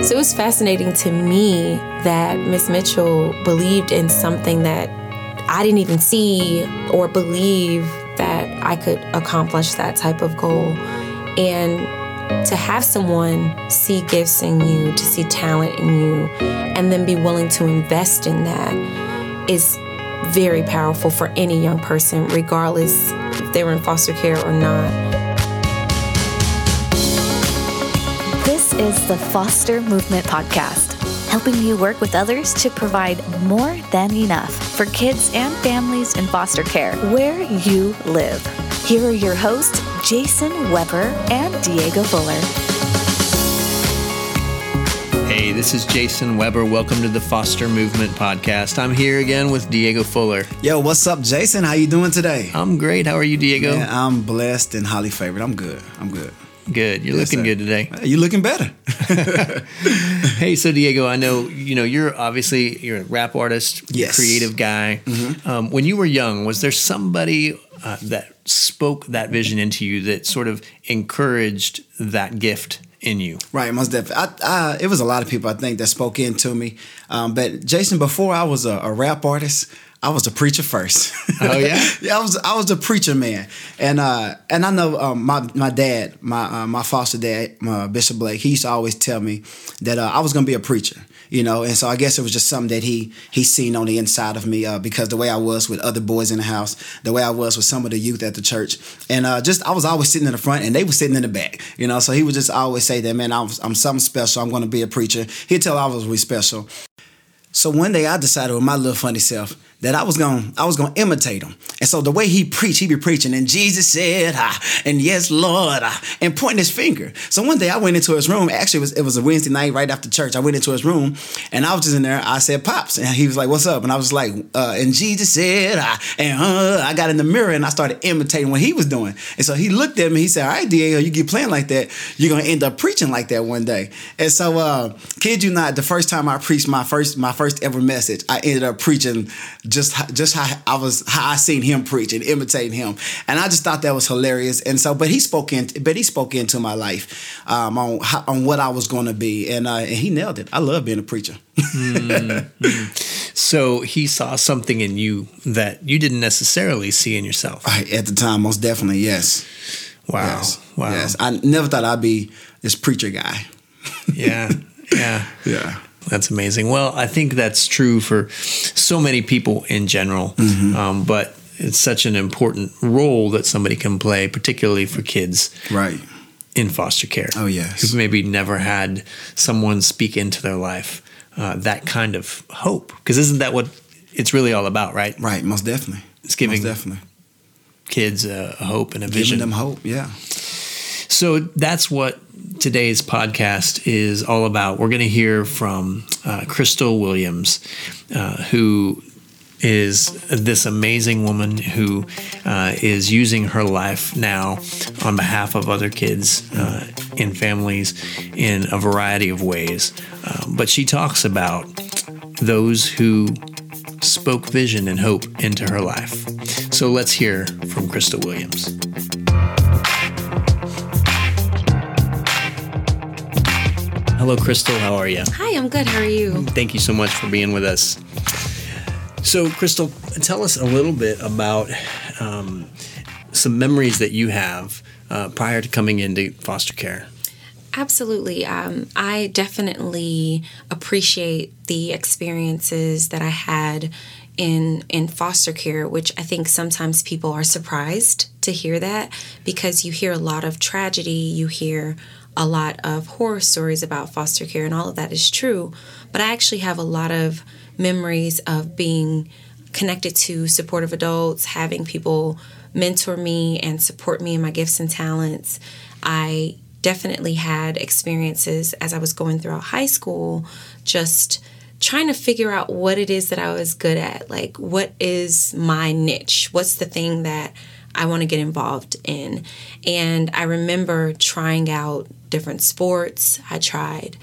So it was fascinating to me that Miss Mitchell believed in something that I didn't even see or believe that I could accomplish that type of goal. And to have someone see gifts in you, to see talent in you, and then be willing to invest in that is very powerful for any young person, regardless if they were in foster care or not. Is the Foster Movement Podcast, helping you work with others to provide more than enough for kids and families in foster care where you live. Here are your hosts, Jason Weber and Diego Fuller. Hey, this is Jason Weber. Welcome to the Foster Movement Podcast. I'm here again with Diego Fuller. Yo, what's up, Jason? How you doing today? I'm great. How are you, Diego? Man, I'm blessed and highly favored. I'm good. I'm good. Good. You're Yes, looking sir. good today. You're looking better? Hey, so Diego, I know you know you're obviously you're a rap artist, Yes. Mm-hmm. creative guy. Um, when you were young, was there somebody uh, that spoke that vision into you that sort of encouraged that gift in you? Right, most definitely. I, I, it was a lot of people I think that spoke into me. Um, but Jason, before I was a, a rap artist, I was a preacher first. Oh, yeah? yeah, I was I was a preacher man, and uh, and I know um, my my dad, my uh, my foster dad, uh, Bishop Blake, he used to always tell me that uh, I was gonna be a preacher. You know, and so I guess it was just something that he he seen on the inside of me uh, because the way I was with other boys in the house, the way I was with some of the youth at the church, and uh, just I was always sitting in the front and they were sitting in the back. You know, so he would just always say that, man, I'm, I'm something special. I'm going to be a preacher. He'd tell I was really special. So one day I decided with my little funny self that I was going I was going to imitate him. And so the way he preached, he be preaching and Jesus said, ah, and yes Lord, ah, and pointing his finger. So one day I went into his room. Actually it was it was a Wednesday night right after church. I went into his room and I was just in there. I said, "Pops." And he was like, "What's up?" And I was like, uh, and Jesus said, ah, and uh, I got in the mirror and I started imitating what he was doing. And so he looked at me. He said, "All right, Diego, you keep playing like that, you're going to end up preaching like that one day." And so uh, kid you not, the first time I preached my first my first ever message, I ended up preaching just just how I was how I seen him preach and imitating him, and I just thought that was hilarious. And so, but he spoke in, but he spoke into my life um, on on what I was going to be, and, uh, and he nailed it. I love being a preacher. So he saw something in you that you didn't necessarily see in yourself. At the time, most definitely, yes. Wow. Yes. Wow. Yes. I never thought I'd be this preacher guy. Yeah. Yeah. Yeah. That's amazing. Well, I think that's true for so many people in general, Mm-hmm. um, but it's such an important role that somebody can play, particularly for kids Right. in foster care. Oh, yes. who've maybe never had someone speak into their life uh, that kind of hope. Because isn't that what it's really all about, right? Right. Most definitely. It's giving most definitely kids a, a hope and a giving vision. them hope. Yeah. So that's what today's podcast is all about. We're going to hear from uh, Crystal Williams, uh, who is this amazing woman who uh, is using her life now on behalf of other kids uh, in families in a variety of ways. Um, but she talks about those who spoke vision and hope into her life. So let's hear from Crystal Williams. Hello, Crystal. How are you? Hi, I'm good. How are you? Thank you so much for being with us. So, Crystal, tell us a little bit about um, some memories that you have uh, prior to coming into foster care. Absolutely. Um, I definitely appreciate the experiences that I had in in foster care, which I think sometimes people are surprised to hear that because you hear a lot of tragedy, you hear a lot of horror stories about foster care, and all of that is true. But I actually have a lot of memories of being connected to supportive adults, having people mentor me and support me in my gifts and talents. I definitely had experiences as I was going throughout high school, just trying to figure out what it is that I was good at. Like, what is my niche? What's the thing that I want to get involved in? And I remember trying out different sports. I tried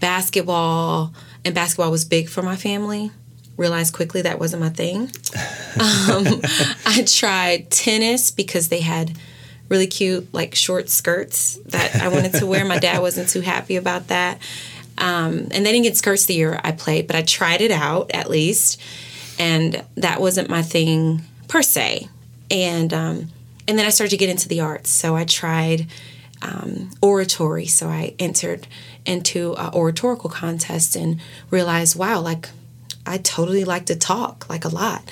basketball, and basketball was big for my family. Realized quickly that wasn't my thing. Um, I tried tennis because they had really cute, like short skirts that I wanted to wear. My dad wasn't too happy about that. Um, and they didn't get skirts the year I played, but I tried it out at least, and that wasn't my thing per se. And um, and then I started to get into the arts, so I tried um, oratory. So I entered into an oratorical contest and realized, wow, like I totally like to talk like a lot,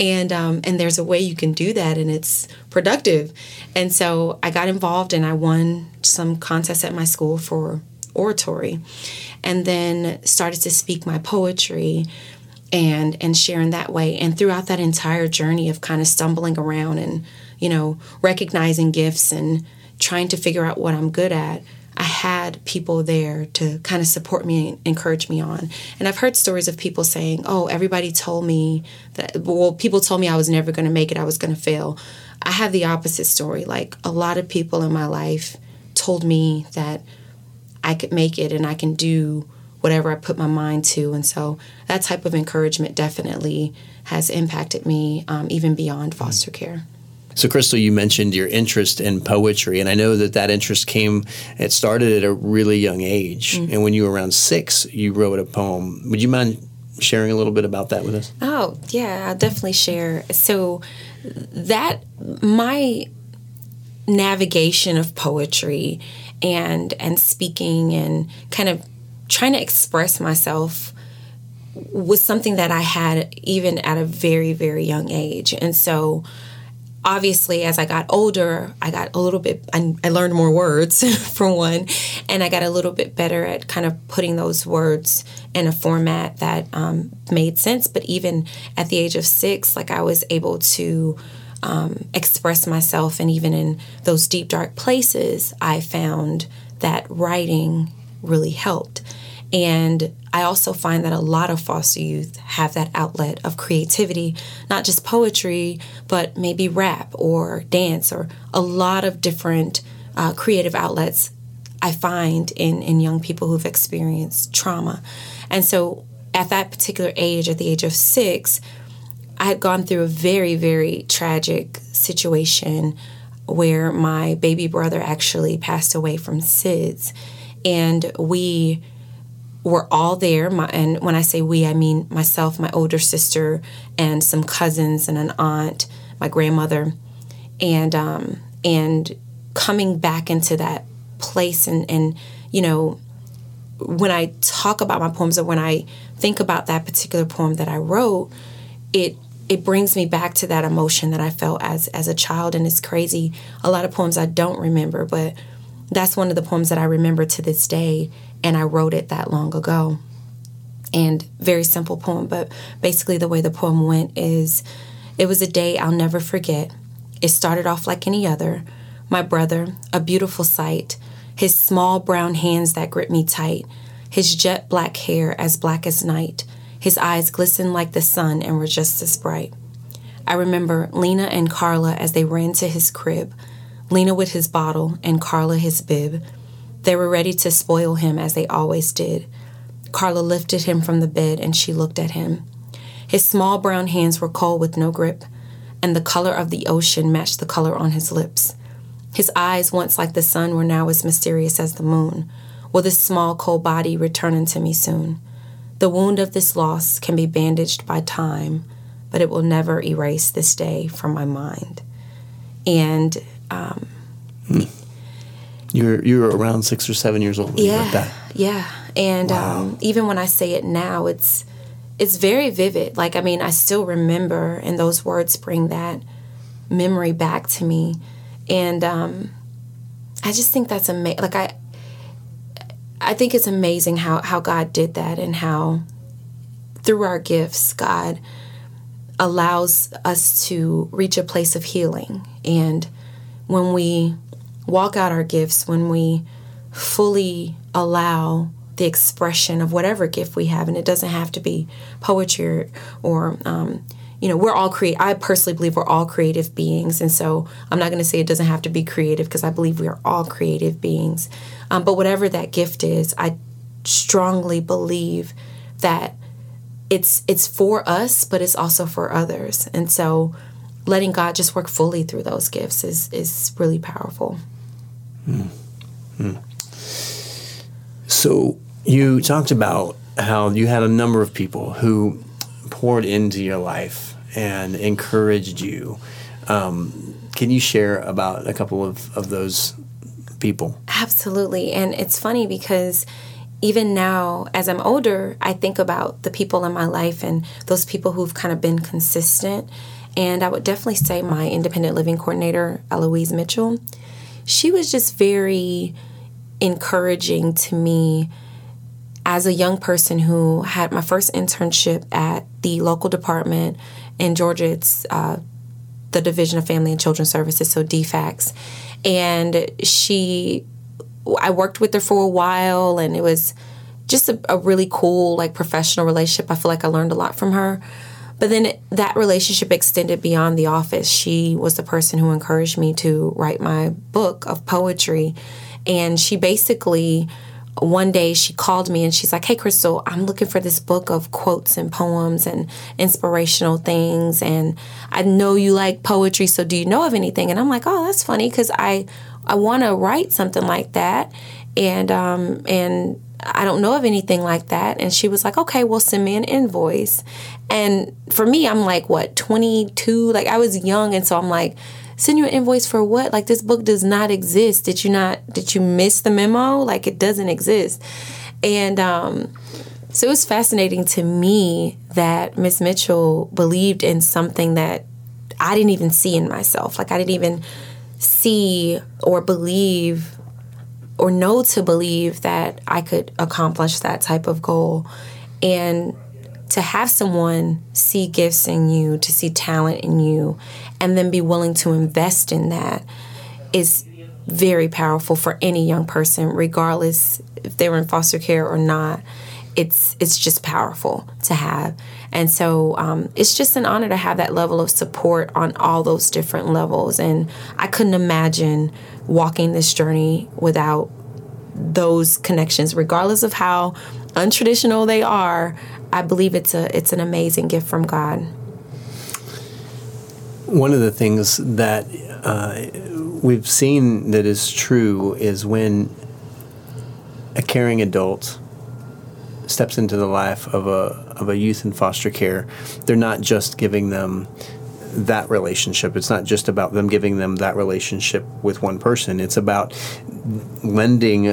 and um, and there's a way you can do that, and it's productive. And so I got involved, and I won some contests at my school for oratory, and then started to speak my poetry, and and sharing that way. And throughout that entire journey of kind of stumbling around and you know recognizing gifts and trying to figure out what I'm good at. I had people there to kind of support me and encourage me on. And I've heard stories of people saying, "Oh, everybody told me that well, people told me I was never going to make it, I was going to fail." I have the opposite story. Like a lot of people in my life told me that I could make it and I can do whatever I put my mind to. And so that type of encouragement definitely has impacted me um, even beyond foster care. So, Crystal, you mentioned your interest in poetry, and I know that that interest came, it started at a really young age. Mm-hmm. And when you were around six, you wrote a poem. Would you mind sharing a little bit about that with us? Oh, yeah, I'll definitely share. So, that, my navigation of poetry and and speaking and kind of trying to express myself was something that I had even at a very very young age. And so obviously as i got older i got a little bit i, I learned more words for one and i got a little bit better at kind of putting those words in a format that um, made sense. But even at the age of six like i was able to um, express myself. And even in those deep dark places i found that writing really helped and I also find that a lot of foster youth have that outlet of creativity, not just poetry, but maybe rap or dance or a lot of different uh, creative outlets I find in, in young people who've experienced trauma. And so at that particular age, at the age of six, I had gone through a very, very tragic situation where my baby brother actually passed away from SIDS. And we were all there. My, and when I say we, I mean myself, my older sister, and some cousins and an aunt, my grandmother, and um, and coming back into that place and and you know when I talk about my poems or when I think about that particular poem that I wrote, it it brings me back to that emotion that I felt as as a child and it's crazy. A lot of poems I don't remember, but that's one of the poems that I remember to this day and I wrote it that long ago. And very simple poem, but basically the way the poem went is it was a day I'll never forget. It started off like any other. My brother, a beautiful sight, his small brown hands that grip me tight, his jet black hair as black as night, his eyes glistened like the sun and were just as bright. I remember Lena and Carla as they ran to his crib, Lena with his bottle and Carla his bib. They were ready to spoil him as they always did. Carla lifted him from the bed and she looked at him. His small brown hands were cold with no grip, and the color of the ocean matched the color on his lips. His eyes, once like the sun, were now as mysterious as the moon. Will this small, cold body return unto me soon? The wound of this loss can be bandaged by time, but it will never erase this day from my mind. And um, hmm. You're you're around six or seven years old. Yeah, yeah. And wow. um, even when I say it now, it's it's very vivid. Like I mean, I still remember, and those words bring that memory back to me. And um, I just think that's amazing. Like I, I think it's amazing how how God did that, and how through our gifts, God allows us to reach a place of healing. And when we walk out our gifts, when we fully allow the expression of whatever gift we have, and it doesn't have to be poetry or, or um, you know, we're all create. I personally believe we're all creative beings, and so I'm not going to say it doesn't have to be creative because I believe we are all creative beings. Um, but whatever that gift is, I strongly believe that it's it's for us, but it's also for others, and so letting God just work fully through those gifts is is really powerful. So You talked about how you had a number of people who poured into your life and encouraged you. Um, can you share about a couple of, of those people? Absolutely. And it's funny because even now, as I'm older, I think about the people in my life and those people who've kind of been consistent. And I would definitely say my independent living coordinator, Eloise Mitchell, she was just very encouraging to me as a young person who had my first internship at the local department in Georgia. It's uh, the Division of Family and Children Services, so DFACS. And she I worked with her for a while and it was just a, a, really cool like professional relationship. I feel like I learned a lot from her. But then that relationship extended beyond the office. She was the person who encouraged me to write my book of poetry. And she basically one day she called me and she's like, Hey, Crystal, I'm looking for this book of quotes and poems and inspirational things. And I know you like poetry, so do you know of anything? And I'm like, Oh, that's funny because I I want to write something like that, and um, and I don't know of anything like that. And she was like, okay, well, send me an invoice. And for me, I'm like, what, 22? Like, I was young. And so I'm like, send you an invoice for what? Like, this book does not exist. Did you not, did you miss the memo? Like, it doesn't exist. And um, so it was fascinating to me that Miss Mitchell believed in something that I didn't even see in myself. Like, I didn't even see or believe or know to believe that I could accomplish that type of goal. And to have someone see gifts in you, to see talent in you, and then be willing to invest in that is very powerful for any young person, regardless if they were in foster care or not. It's it's just powerful to have, and so um, it's just an honor to have that level of support on all those different levels. And I couldn't imagine walking this journey without those connections, regardless of how untraditional they are. I believe it's a it's an amazing gift from God. One of the things that uh, we've seen that is true is when a caring adult steps into the life of a of a youth in foster care, they're not just giving them that relationship. It's not just about them giving them that relationship with one person. It's about lending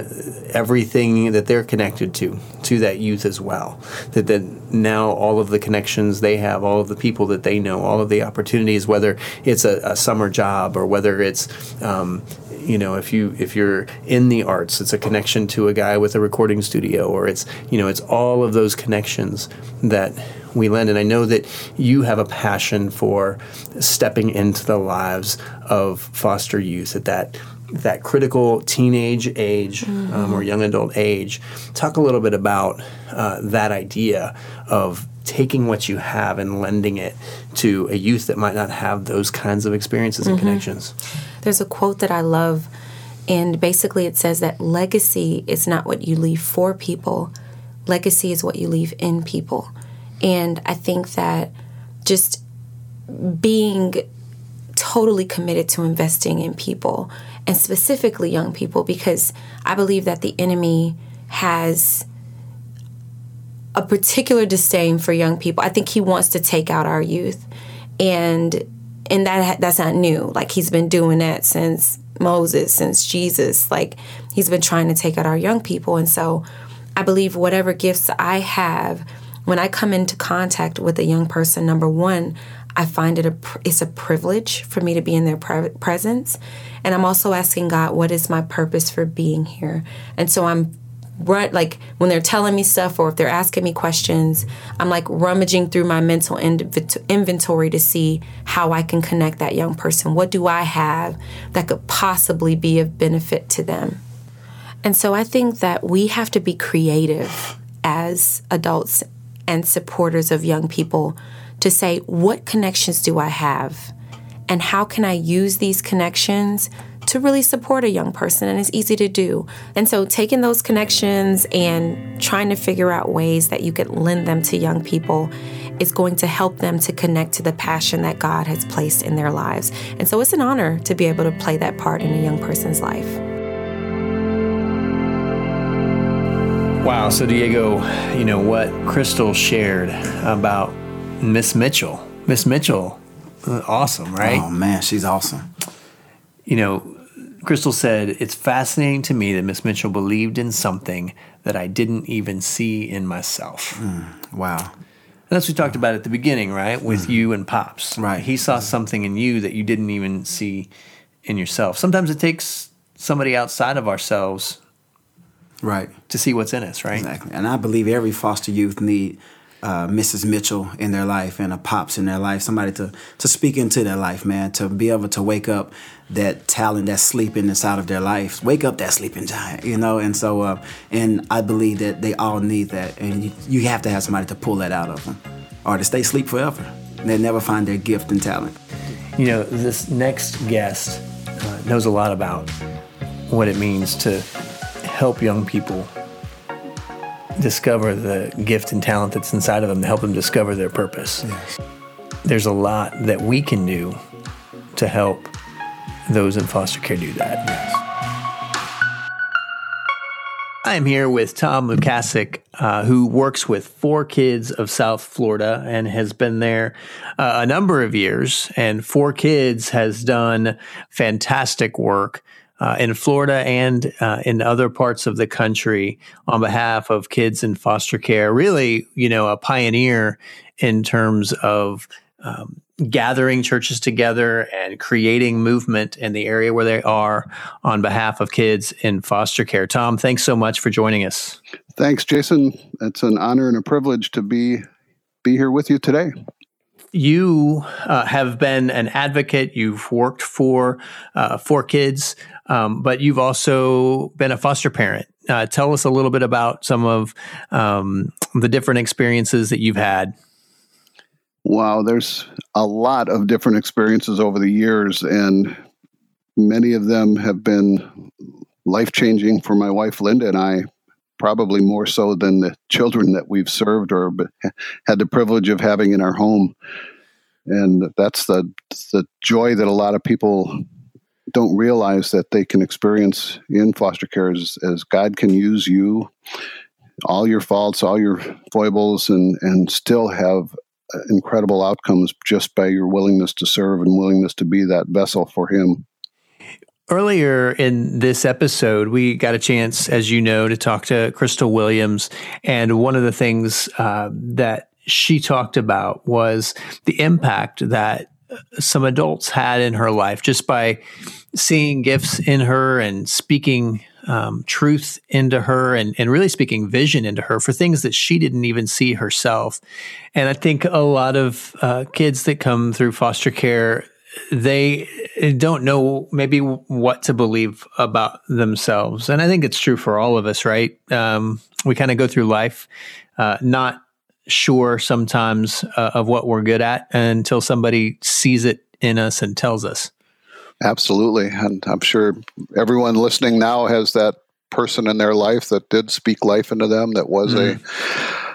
everything that they're connected to to that youth as well. That that now all of the connections they have, all of the people that they know, all of the opportunities, whether it's a, a summer job or whether it's um, you know if you if you're in the arts it's a connection to a guy with a recording studio or it's you know it's all of those connections that we lend and i know that you have a passion for stepping into the lives of foster youth at that that critical teenage age mm-hmm. um, or young adult age talk a little bit about uh, that idea of taking what you have and lending it to a youth that might not have those kinds of experiences and mm-hmm. connections there's a quote that I love, and basically it says that legacy is not what you leave for people, legacy is what you leave in people. And I think that just being totally committed to investing in people and specifically young people because I believe that the enemy has a particular disdain for young people. I think he wants to take out our youth. And and that that's not new. Like he's been doing that since Moses, since Jesus. Like he's been trying to take out our young people, and so I believe whatever gifts I have, when I come into contact with a young person, number one, I find it a it's a privilege for me to be in their presence, and I'm also asking God, what is my purpose for being here? And so I'm right like when they're telling me stuff or if they're asking me questions i'm like rummaging through my mental inventory to see how i can connect that young person. What do i have that could possibly be of benefit to them? And so i think that we have to be creative as adults and supporters of young people to say what connections do i have? And how can i use these connections to really support a young person, and it's easy to do. And so, taking those connections and trying to figure out ways that you could lend them to young people is going to help them to connect to the passion that God has placed in their lives. And so, it's an honor to be able to play that part in a young person's life. Wow. So, Diego, you know what Crystal shared about Miss Mitchell. Miss Mitchell, uh, awesome, right? Oh man, she's awesome. You know, Crystal said, It's fascinating to me that Miss Mitchell believed in something that I didn't even see in myself. Hmm. Wow. And that's what we talked about at the beginning, right? With hmm. you and Pops. Right. He saw hmm. something in you that you didn't even see in yourself. Sometimes it takes somebody outside of ourselves Right. to see what's in us, right? Exactly. And I believe every foster youth need uh, Mrs. Mitchell in their life and a pops in their life, somebody to to speak into their life, man, to be able to wake up that talent that's sleeping inside of their life, wake up that sleeping giant, you know. And so, uh, and I believe that they all need that, and you, you have to have somebody to pull that out of them, or to stay asleep forever. They never find their gift and talent. You know, this next guest uh, knows a lot about what it means to help young people discover the gift and talent that's inside of them to help them discover their purpose. There's a lot that we can do to help those in foster care do that. I am here with Tom Lukasik, uh, who works with 4Kids of South Florida and has been there uh, a number of years. And 4Kids has done fantastic work uh, in Florida and uh, in other parts of the country on behalf of kids in foster care. Really, you know, a pioneer in terms of um, gathering churches together and creating movement in the area where they are on behalf of kids in foster care. Tom, thanks so much for joining us. Thanks, Jason. It's an honor and a privilege to be be here with you today. You uh, have been an advocate. You've worked for uh, for kids, um, but you've also been a foster parent. Uh, tell us a little bit about some of um, the different experiences that you've had. Wow, there's a lot of different experiences over the years, and many of them have been life changing for my wife Linda and I. Probably more so than the children that we've served or had the privilege of having in our home, and that's the the joy that a lot of people don't realize that they can experience in foster care as, as God can use you, all your faults, all your foibles, and and still have incredible outcomes just by your willingness to serve and willingness to be that vessel for Him. Earlier in this episode, we got a chance, as you know, to talk to Crystal Williams. And one of the things uh, that she talked about was the impact that some adults had in her life just by seeing gifts in her and speaking um, truth into her and, and really speaking vision into her for things that she didn't even see herself. And I think a lot of uh, kids that come through foster care, they don't know maybe what to believe about themselves. And I think it's true for all of us, right? Um, we kind of go through life uh, not sure sometimes uh, of what we're good at until somebody sees it in us and tells us. Absolutely. And I'm sure everyone listening now has that person in their life that did speak life into them, that was mm.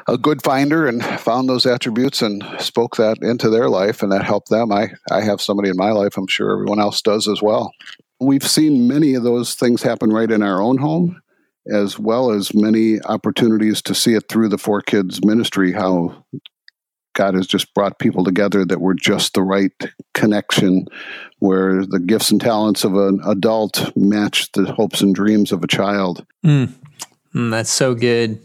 a, a good finder and found those attributes and spoke that into their life and that helped them. I, I have somebody in my life, I'm sure everyone else does as well. We've seen many of those things happen right in our own home, as well as many opportunities to see it through the 4Kids ministry, how God has just brought people together that were just the right connection, where the gifts and talents of an adult match the hopes and dreams of a child. Mm. Mm, that's so good.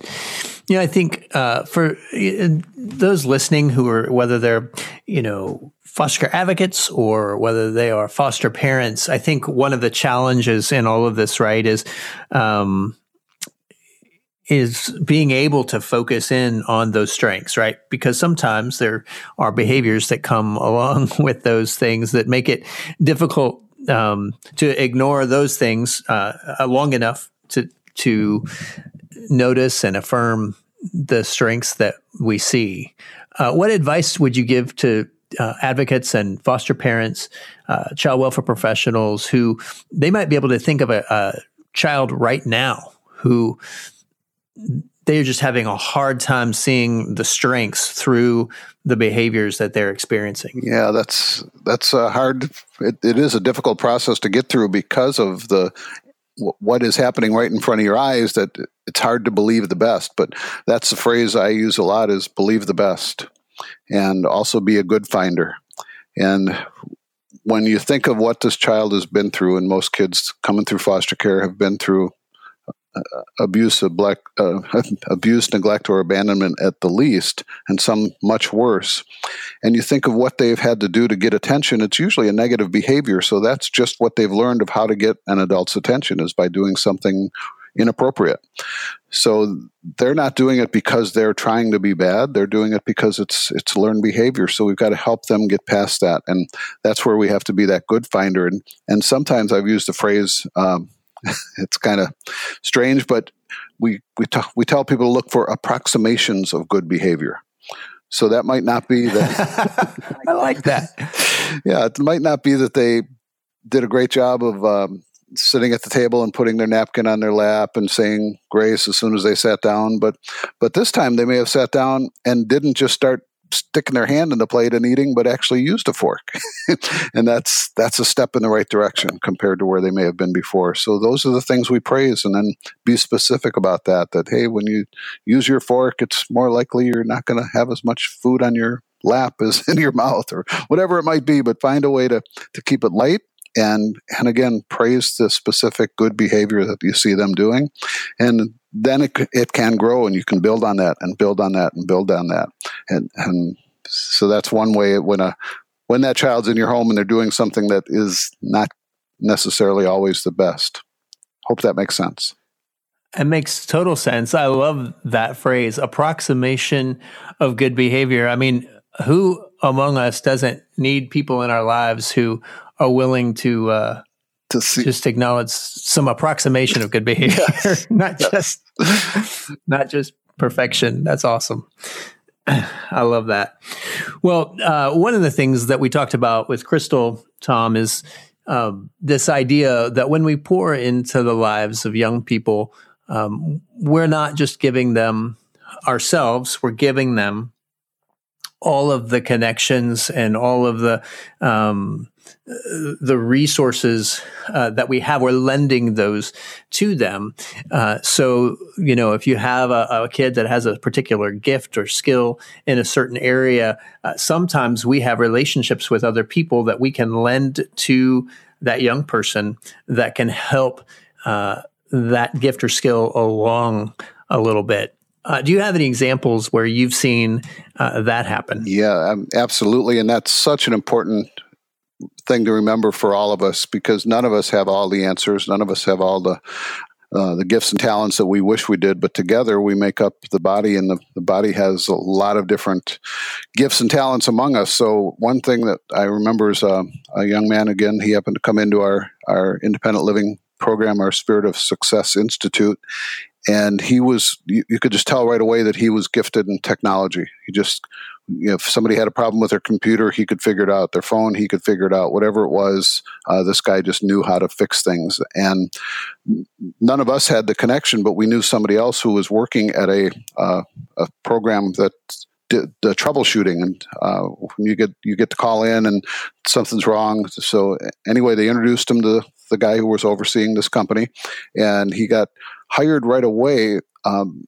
You know, I think uh, for uh, those listening who are, whether they're, you know, foster advocates or whether they are foster parents, I think one of the challenges in all of this, right, is um, is being able to focus in on those strengths, right? Because sometimes there are behaviors that come along with those things that make it difficult um, to ignore those things uh, uh, long enough to to notice and affirm the strengths that we see. Uh, what advice would you give to uh, advocates and foster parents, uh, child welfare professionals who they might be able to think of a, a child right now who they're just having a hard time seeing the strengths through the behaviors that they're experiencing. Yeah, that's that's a hard. It, it is a difficult process to get through because of the what is happening right in front of your eyes that it's hard to believe the best. But that's the phrase I use a lot is believe the best and also be a good finder. And when you think of what this child has been through, and most kids coming through foster care have been through abuse, black, uh, abuse, neglect, or abandonment at the least, and some much worse. And you think of what they've had to do to get attention, it's usually a negative behavior. So that's just what they've learned of how to get an adult's attention is by doing something inappropriate. So they're not doing it because they're trying to be bad. They're doing it because it's it's learned behavior. So we've got to help them get past that, and that's where we have to be that good finder. And and sometimes I've used the phrase. Um, it's kind of strange, but we we t- we tell people to look for approximations of good behavior. So that might not be that. I like that. yeah, it might not be that they did a great job of um, sitting at the table and putting their napkin on their lap and saying grace as soon as they sat down. But but this time they may have sat down and didn't just start sticking their hand in the plate and eating, but actually used a fork. and that's that's a step in the right direction compared to where they may have been before. So those are the things we praise and then be specific about that. That hey, when you use your fork, it's more likely you're not going to have as much food on your lap as in your mouth or whatever it might be, but find a way to to keep it light and and again praise the specific good behavior that you see them doing. And then it, it can grow and you can build on that and build on that and build on that. And and so that's one way when a when that child's in your home and they're doing something that is not necessarily always the best. Hope that makes sense. It makes total sense. I love that phrase approximation of good behavior. I mean who among us doesn't need people in our lives who are willing to uh, to see. just acknowledge some approximation of good behavior, not just not just perfection. That's awesome. I love that. Well, uh, one of the things that we talked about with Crystal, Tom, is um, this idea that when we pour into the lives of young people, um, we're not just giving them ourselves, we're giving them all of the connections and all of the um, the resources uh, that we have, we're lending those to them. Uh, so, you know, if you have a, a, kid that has a particular gift or skill in a certain area, uh, sometimes we have relationships with other people that we can lend to that young person that can help uh, that gift or skill along a little bit. Uh, do you have any examples where you've seen uh, that happen? Yeah, um, absolutely. And that's such an important thing to remember for all of us because none of us have all the answers. None of us have all the uh, the gifts and talents that we wish we did, but together we make up the body, and the, the body has a lot of different gifts and talents among us. So, one thing that I remember is uh, a young man, again, he happened to come into our, our independent living program, our Spirit of Success Institute, and he was, you, you could just tell right away that he was gifted in technology. He just you know, if somebody had a problem with their computer, he could figure it out. Their phone, he could figure it out. Whatever it was, uh, this guy just knew how to fix things. And none of us had the connection, but we knew somebody else who was working at a uh, a program that did the troubleshooting. And uh, you get you get to call in and something's wrong. So anyway, they introduced him to the guy who was overseeing this company, and he got hired right away. Um,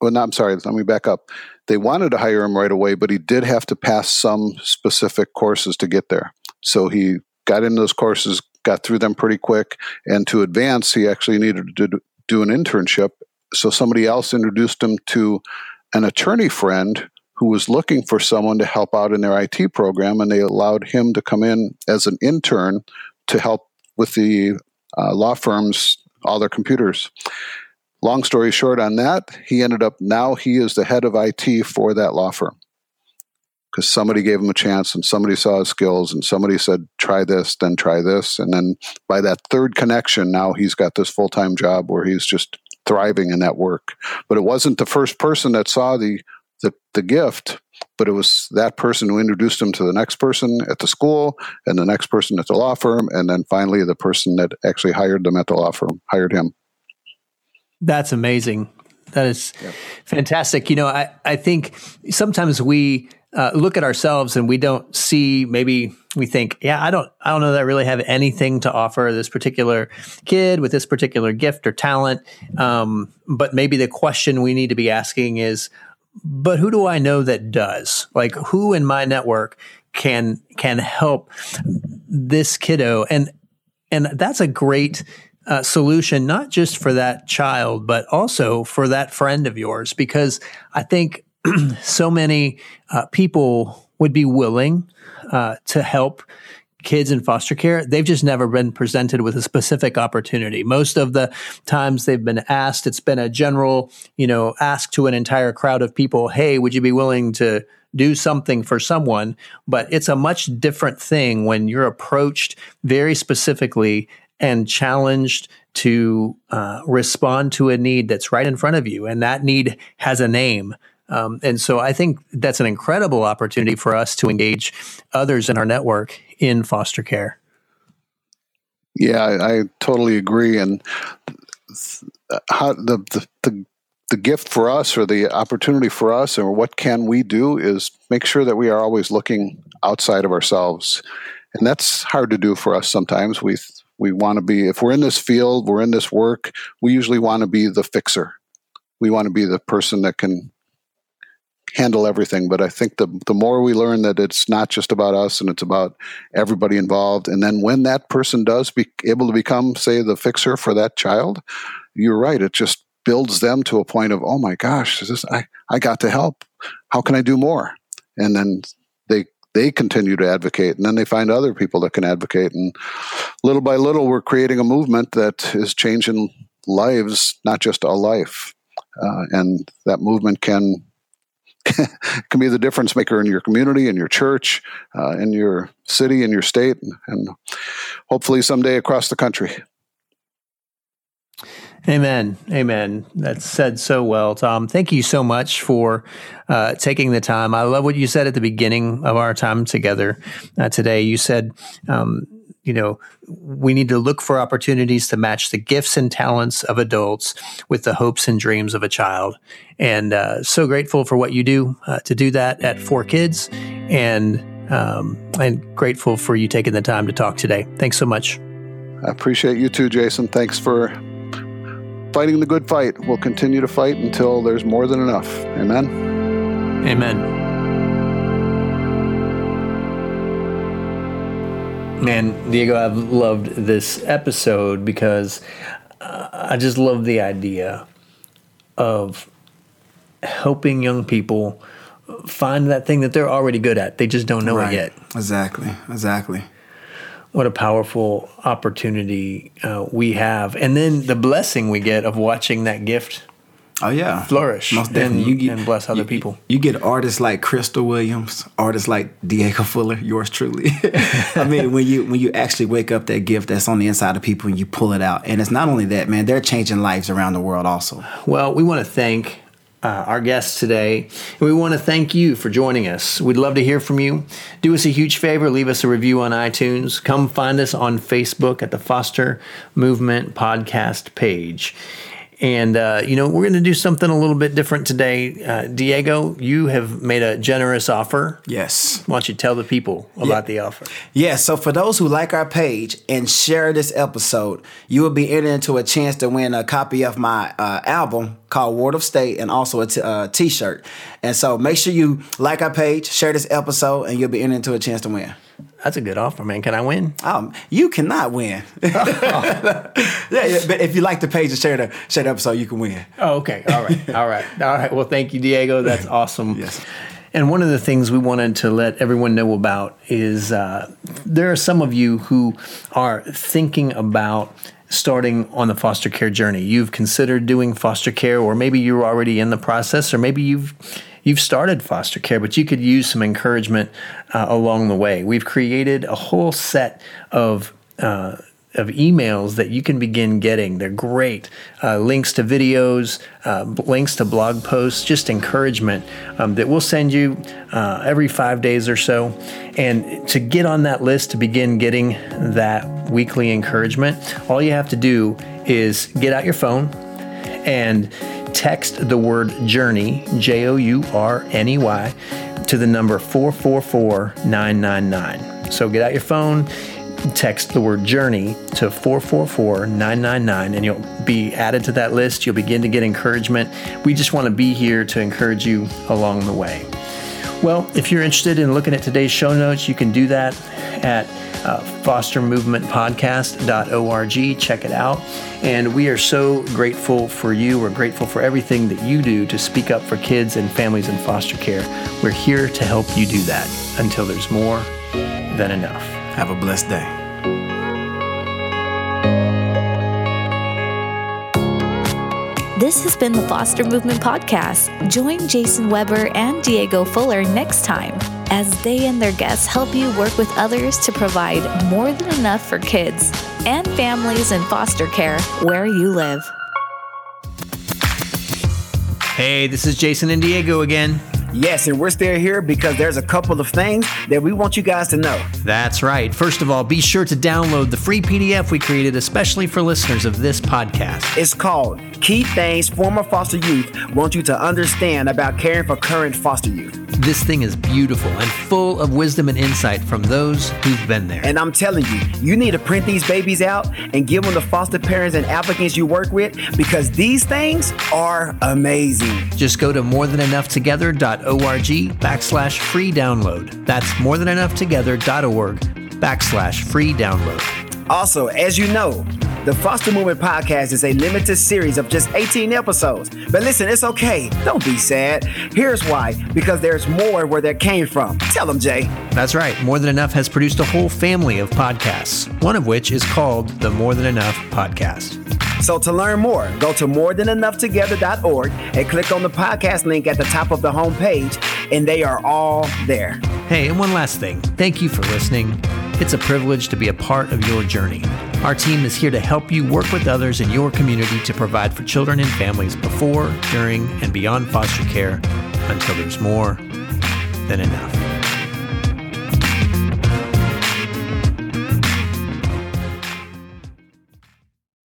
well, no, I'm sorry. Let me back up they wanted to hire him right away, but he did have to pass some specific courses to get there. So he got into those courses, got through them pretty quick, and to advance, he actually needed to do an internship. So somebody else introduced him to an attorney friend who was looking for someone to help out in their IT program, and they allowed him to come in as an intern to help with the uh, law firms all their computers. Long story short on that, he ended up now he is the head of IT for that law firm because somebody gave him a chance and somebody saw his skills and somebody said, try this, then try this. And then by that third connection, now he's got this full time job where he's just thriving in that work. But it wasn't the first person that saw the, the, the gift, but it was that person who introduced him to the next person at the school and the next person at the law firm. And then finally, the person that actually hired them at the law firm hired him. That's amazing. That is fantastic. You know, I, I think sometimes we uh, look at ourselves and we don't see maybe we think, yeah, I don't I don't know that I really have anything to offer this particular kid with this particular gift or talent. Um, but maybe the question we need to be asking is, but who do I know that does? Like who in my network can can help this kiddo and and that's a great uh, solution, not just for that child, but also for that friend of yours, because I think so many uh, people would be willing uh, to help kids in foster care. They've just never been presented with a specific opportunity. Most of the times they've been asked, it's been a general, you know, ask to an entire crowd of people, hey, would you be willing to do something for someone? But it's a much different thing when you're approached very specifically and challenged to uh, respond to a need that's right in front of you. And that need has a name. Um, and so I think that's an incredible opportunity for us to engage others in our network in foster care. Yeah, I, I totally agree. And how the, the, the the gift for us or the opportunity for us or what can we do is make sure that we are always looking outside of ourselves and that's hard to do for us sometimes we we want to be, if we're in this field, we're in this work, we usually want to be the fixer. We want to be the person that can handle everything. But I think the, the more we learn that it's not just about us and it's about everybody involved, and then when that person does be able to become, say, the fixer for that child, you're right. It just builds them to a point of, oh my gosh, is this I, I got to help. How can I do more? And then they they continue to advocate and then they find other people that can advocate and little by little we're creating a movement that is changing lives not just a life uh, and that movement can can be the difference maker in your community in your church uh, in your city in your state and hopefully someday across the country Amen. Amen. That's said so well, Tom. Thank you so much for uh, taking the time. I love what you said at the beginning of our time together uh, today. You said, um, you know, we need to look for opportunities to match the gifts and talents of adults with the hopes and dreams of a child. And uh, so grateful for what you do uh, to do that at 4Kids, and um, and grateful for you taking the time to talk today. Thanks so much. I appreciate you too, Jason. Thanks for fighting the good fight. We'll continue to fight until there's more than enough. Amen. Amen. Man, Diego, I've loved this episode because uh, I just love the idea of helping young people find that thing that they're already good at. They just don't know right. it yet. Exactly. Exactly what a powerful opportunity uh, we have, and then the blessing we get of watching that gift. Oh yeah, flourish Most definitely. And, you get, and bless other you, people. You get artists like Crystal Williams, artists like Diego Fuller, yours truly. I mean, when you when you actually wake up that gift that's on the inside of people and you pull it out, and it's not only that, man, they're changing lives around the world also. Well, we want to thank uh, our guests today. And we want to thank you for joining us. We'd love to hear from you. Do us a huge favor, leave us a review on iTunes. Come find us on Facebook at the Foster Movement Podcast page. And, uh, you know, we're going to do something a little bit different today. Uh, Diego, you have made a generous offer. Yes. Why don't you tell the people about yeah. the offer? Yeah. So, for those who like our page and share this episode, you will be entered into a chance to win a copy of my uh, album called Word of State and also a t- uh, t-shirt. And so, make sure you like our page, share this episode, and you'll be entered into a chance to win. That's a good offer, man. Can I win? Um, you cannot win. yeah, yeah, but if you like the page and share the share the episode, you can win. Oh, okay. All right. All right. All right. Well, thank you, Diego. That's awesome. yes. And one of the things we wanted to let everyone know about is uh, there are some of you who are thinking about starting on the foster care journey. You've considered doing foster care, or maybe you're already in the process, or maybe you've you've started foster care, but you could use some encouragement uh, along the way. We've created a whole set of uh, of emails that you can begin getting. They're great. Uh, links to videos, uh, links to blog posts, just encouragement um, that we'll send you uh, every five days or so. And to get on that list to begin getting that weekly encouragement, all you have to do is get out your phone and text the word journey, J O U R N E Y, to the number 444 999. So get out your phone, text the word journey to 444 999, and you'll be added to that list. You'll begin to get encouragement. We just want to be here to encourage you along the way. Well, if you're interested in looking at today's show notes, you can do that at uh, fostermovementpodcast.org. Check it out. And we are so grateful for you. We're grateful for everything that you do to speak up for kids and families in foster care. We're here to help you do that until there's more than enough. Have a blessed day. This has been the Foster Movement Podcast. Join Jason Weber and Diego Fuller next time as they and their guests help you work with others to provide more than enough for kids and families in foster care where you live. Hey, this is Jason and Diego again. Yes, and we're still here because there's a couple of things that we want you guys to know. That's right. First of all, be sure to download the free PDF we created especially for listeners of this podcast. It's called Key Things Former Foster Youth Want You to Understand About Caring for Current Foster Youth. This thing is beautiful and full of wisdom and insight from those who've been there. And I'm telling you, you need to print these babies out and give them to foster parents and applicants you work with because these things are amazing. Just go to morethanenoughtogether.org backslash free download. That's morethanenoughtogether.org backslash free download. Also, as you know, the Foster Movement Podcast is a limited series of just 18 episodes. But listen, it's okay. Don't be sad. Here's why because there's more where that came from. Tell them, Jay. That's right. More Than Enough has produced a whole family of podcasts, one of which is called the More Than Enough Podcast. So to learn more, go to morethanenoughtogether.org and click on the podcast link at the top of the homepage, and they are all there. Hey, and one last thing. Thank you for listening. It's a privilege to be a part of your journey. Our team is here to help you work with others in your community to provide for children and families before, during, and beyond foster care until there's more than enough.